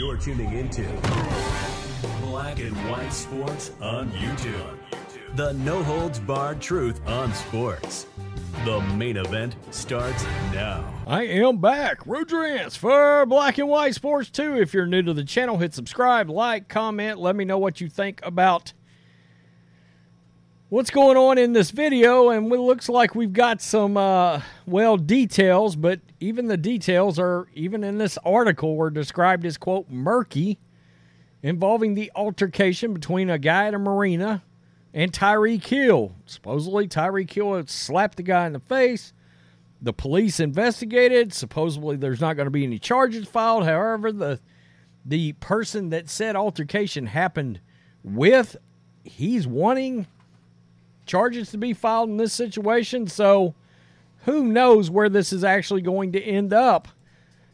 You're tuning into Black and White Sports on YouTube. The no holds barred truth on sports. The main event starts now. I am back. Rudrance for Black and White Sports 2. If you're new to the channel, hit subscribe, like, comment. Let me know what you think about what's going on in this video. And it looks like we've got some, uh, well, details, but even the details are, even in this article, were described as, quote, murky, involving the altercation between a guy at a marina and Tyreek Hill. Supposedly, Tyreek had slapped the guy in the face. The police investigated. Supposedly, there's not going to be any charges filed. However, the the person that said altercation happened with, he's wanting charges to be filed in this situation. So, who knows where this is actually going to end up?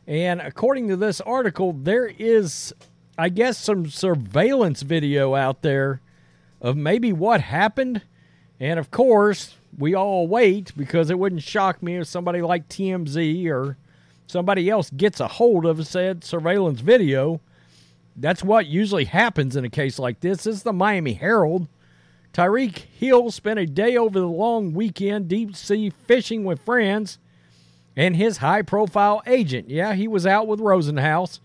And according to this article, there is, I guess, some surveillance video out there of maybe what happened. And of course, we all wait because it wouldn't shock me if somebody like TMZ or somebody else gets a hold of said surveillance video. That's what usually happens in a case like this. This is the Miami Herald. Tyreek Hill spent a day over the long weekend deep sea fishing with friends and his high profile agent. Yeah, he was out with Rosenhaus.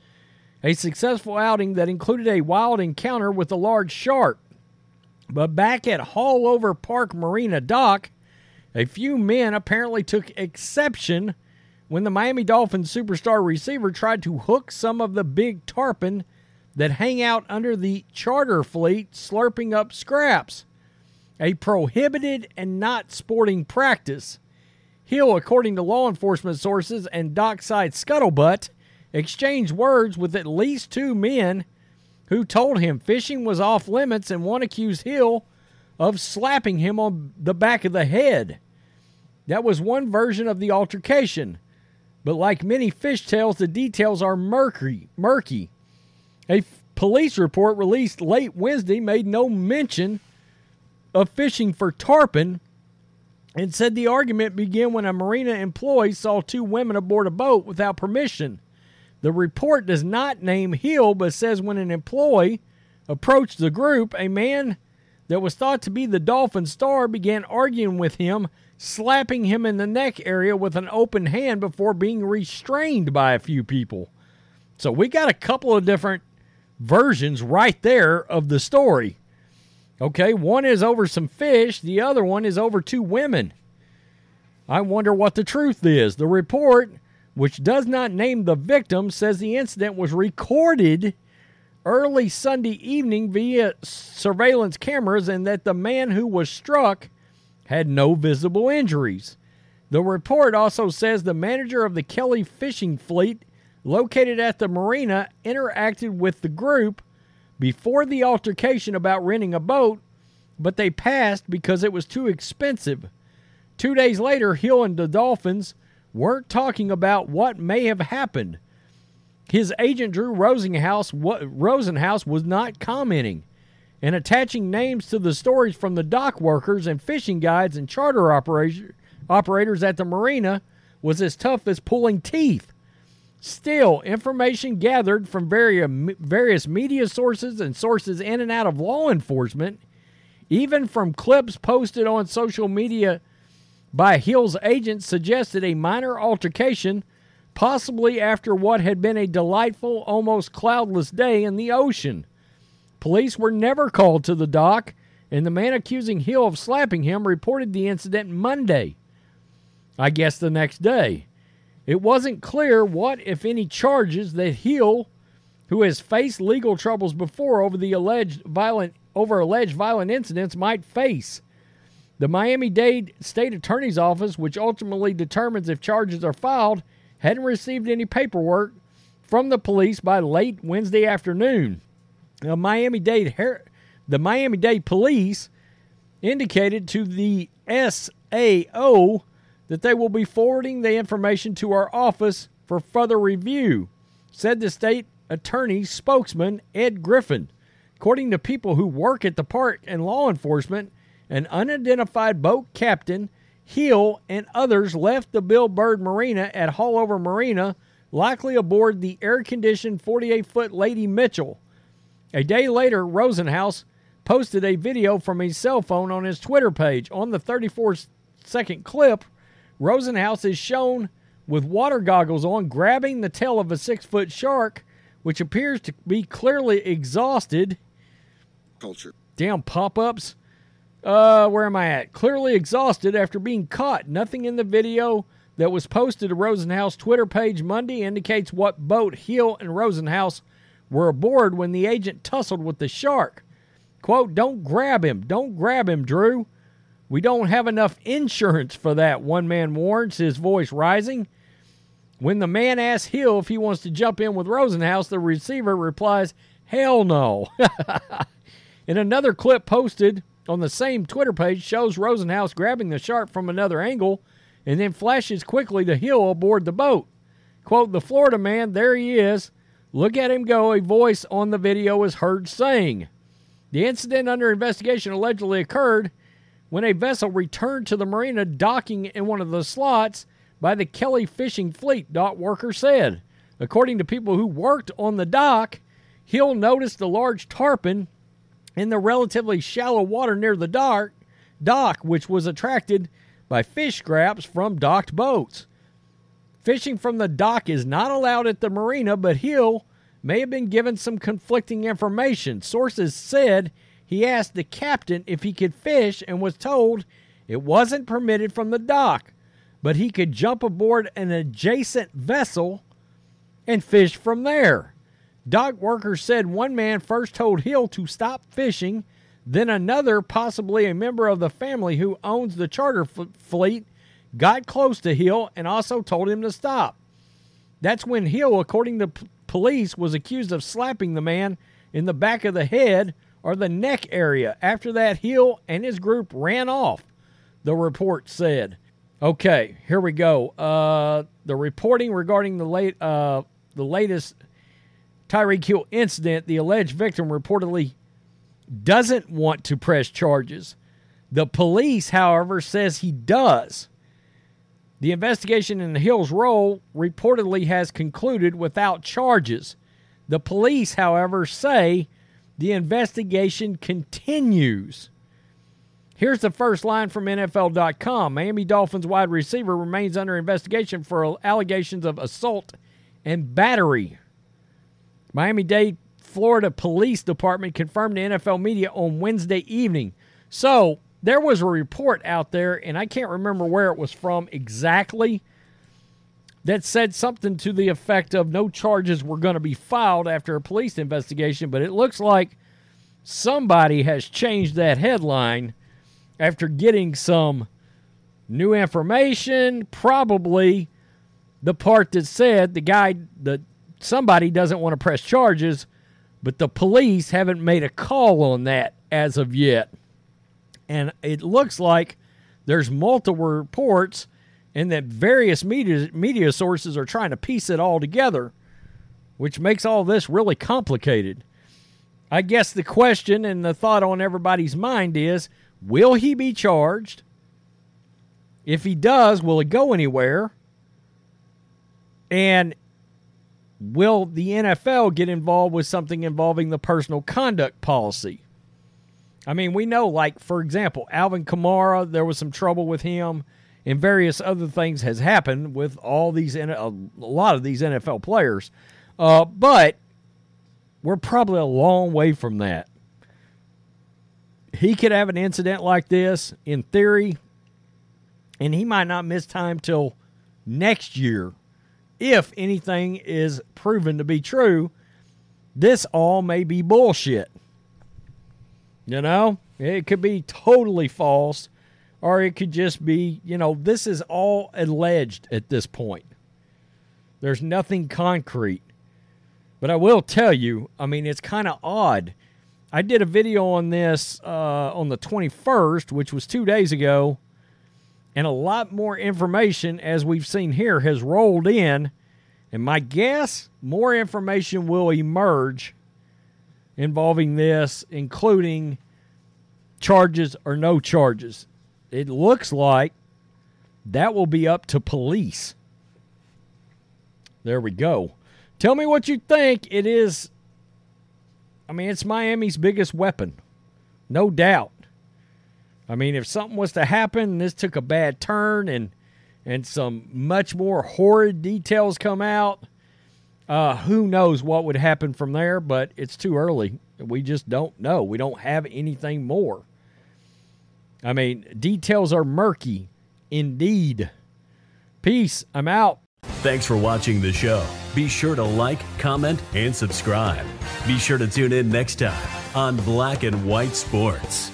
A successful outing that included a wild encounter with a large shark. But back at Haulover Park Marina Dock, a few men apparently took exception when the Miami Dolphins superstar receiver tried to hook some of the big tarpon that hang out under the charter fleet, slurping up scraps. A prohibited and not sporting practice. Hill, according to law enforcement sources and dockside scuttlebutt, exchanged words with at least two men who told him fishing was off limits and one accused Hill of slapping him on the back of the head. That was one version of the altercation. But like many fish tales, the details are murky. Murky. A f- police report released late Wednesday made no mention of fishing for tarpon and said the argument began when a marina employee saw two women aboard a boat without permission. The report does not name Hill, but says when an employee approached the group, a man that was thought to be the Dolphin star began arguing with him, slapping him in the neck area with an open hand before being restrained by a few people. So we got a couple of different versions right there of the story. Okay, one is over some fish, the other one is over two women. I wonder what the truth is. The report which does not name the victim, says the incident was recorded early Sunday evening via surveillance cameras and that the man who was struck had no visible injuries. The report also says the manager of the Kelly fishing fleet, located at the marina, interacted with the group before the altercation about renting a boat, but they passed because it was too expensive. Two days later, Hill and the Dolphins weren't talking about what may have happened. His agent Drew Rosenhaus, Rosenhaus was not commenting and attaching names to the stories from the dock workers and fishing guides and charter operator, operators at the marina was as tough as pulling teeth. Still, information gathered from um, various media sources and sources in and out of law enforcement, even from clips posted on social media by Hill's agent suggested a minor altercation, possibly after what had been a delightful, almost cloudless day in the ocean. Police were never called to the dock, and the man accusing Hill of slapping him reported the incident Monday. I guess the next day. It wasn't clear what, if any, charges that Hill, who has faced legal troubles before over the alleged violent over alleged violent incidents, might face. The Miami Dade State Attorney's Office, which ultimately determines if charges are filed, hadn't received any paperwork from the police by late Wednesday afternoon. Now, Miami Dade, the Miami Dade Police indicated to the SAO that they will be forwarding the information to our office for further review, said the state attorney spokesman, Ed Griffin. According to people who work at the park and law enforcement, an unidentified boat captain, Hill, and others left the Bill Bird Marina at Haulover Marina likely aboard the air conditioned 48 foot Lady Mitchell. A day later, Rosenhaus posted a video from his cell phone on his Twitter page. On the 34 second clip, Rosenhaus is shown with water goggles on, grabbing the tail of a six foot shark, which appears to be clearly exhausted. Culture. Damn pop ups. Uh, where am I at? Clearly exhausted after being caught. Nothing in the video that was posted to Rosenhaus Twitter page Monday indicates what boat Hill and Rosenhaus were aboard when the agent tussled with the shark. Quote, don't grab him. Don't grab him, Drew. We don't have enough insurance for that, one man warns, his voice rising. When the man asks Hill if he wants to jump in with Rosenhaus, the receiver replies, Hell no. in another clip posted on the same Twitter page, shows Rosenhaus grabbing the shark from another angle and then flashes quickly to Hill aboard the boat. Quote, The Florida man, there he is. Look at him go, a voice on the video is heard saying. The incident under investigation allegedly occurred when a vessel returned to the marina docking in one of the slots by the Kelly fishing fleet, dock worker said. According to people who worked on the dock, Hill noticed a large tarpon in the relatively shallow water near the dock, dock which was attracted by fish scraps from docked boats. Fishing from the dock is not allowed at the marina, but Hill may have been given some conflicting information. Sources said he asked the captain if he could fish and was told it wasn't permitted from the dock, but he could jump aboard an adjacent vessel and fish from there. Dock workers said one man first told Hill to stop fishing, then another, possibly a member of the family who owns the charter f- fleet, got close to Hill and also told him to stop. That's when Hill, according to p- police, was accused of slapping the man in the back of the head or the neck area. After that, Hill and his group ran off, the report said. Okay, here we go. Uh, the reporting regarding the late uh, the latest Tyreek Hill incident, the alleged victim reportedly doesn't want to press charges. The police, however, says he does. The investigation into Hill's role reportedly has concluded without charges. The police, however, say the investigation continues. Here's the first line from NFL.com Miami Dolphins wide receiver remains under investigation for allegations of assault and battery. Miami Dade, Florida Police Department confirmed to NFL media on Wednesday evening. So there was a report out there, and I can't remember where it was from exactly, that said something to the effect of no charges were going to be filed after a police investigation, but it looks like somebody has changed that headline after getting some new information, probably the part that said the guy that somebody doesn't want to press charges, but the police haven't made a call on that as of yet. And it looks like there's multiple reports and that various media media sources are trying to piece it all together, which makes all this really complicated. I guess the question and the thought on everybody's mind is will he be charged? If he does, will he go anywhere? And will the NFL get involved with something involving the personal conduct policy? I mean, we know, like, for example, Alvin Kamara, there was some trouble with him, and various other things has happened with all these, a lot of these NFL players. Uh, but we're probably a long way from that. He could have an incident like this in theory, and he might not miss time till next year. If anything is proven to be true, this all may be bullshit. You know, it could be totally false, or it could just be, you know, this is all alleged at this point. There's nothing concrete. But I will tell you, I mean, it's kind of odd. I did a video on this uh, on the 21st, which was two days ago, and a lot more information, as we've seen here, has rolled in. And my guess, more information will emerge involving this, including charges or no charges. It looks like that will be up to police. There we go. Tell me what you think. It is, I mean, it's Miami's biggest weapon, no doubt. I mean, if something was to happen, this took a bad turn and and some much more horrid details come out, uh, who knows what would happen from there? But it's too early. We just don't know. We don't have anything more. I mean, details are murky, indeed. Peace. I'm out. Thanks for watching the show. Be sure to like, comment, and subscribe. Be sure to tune in next time on Black and White Sports.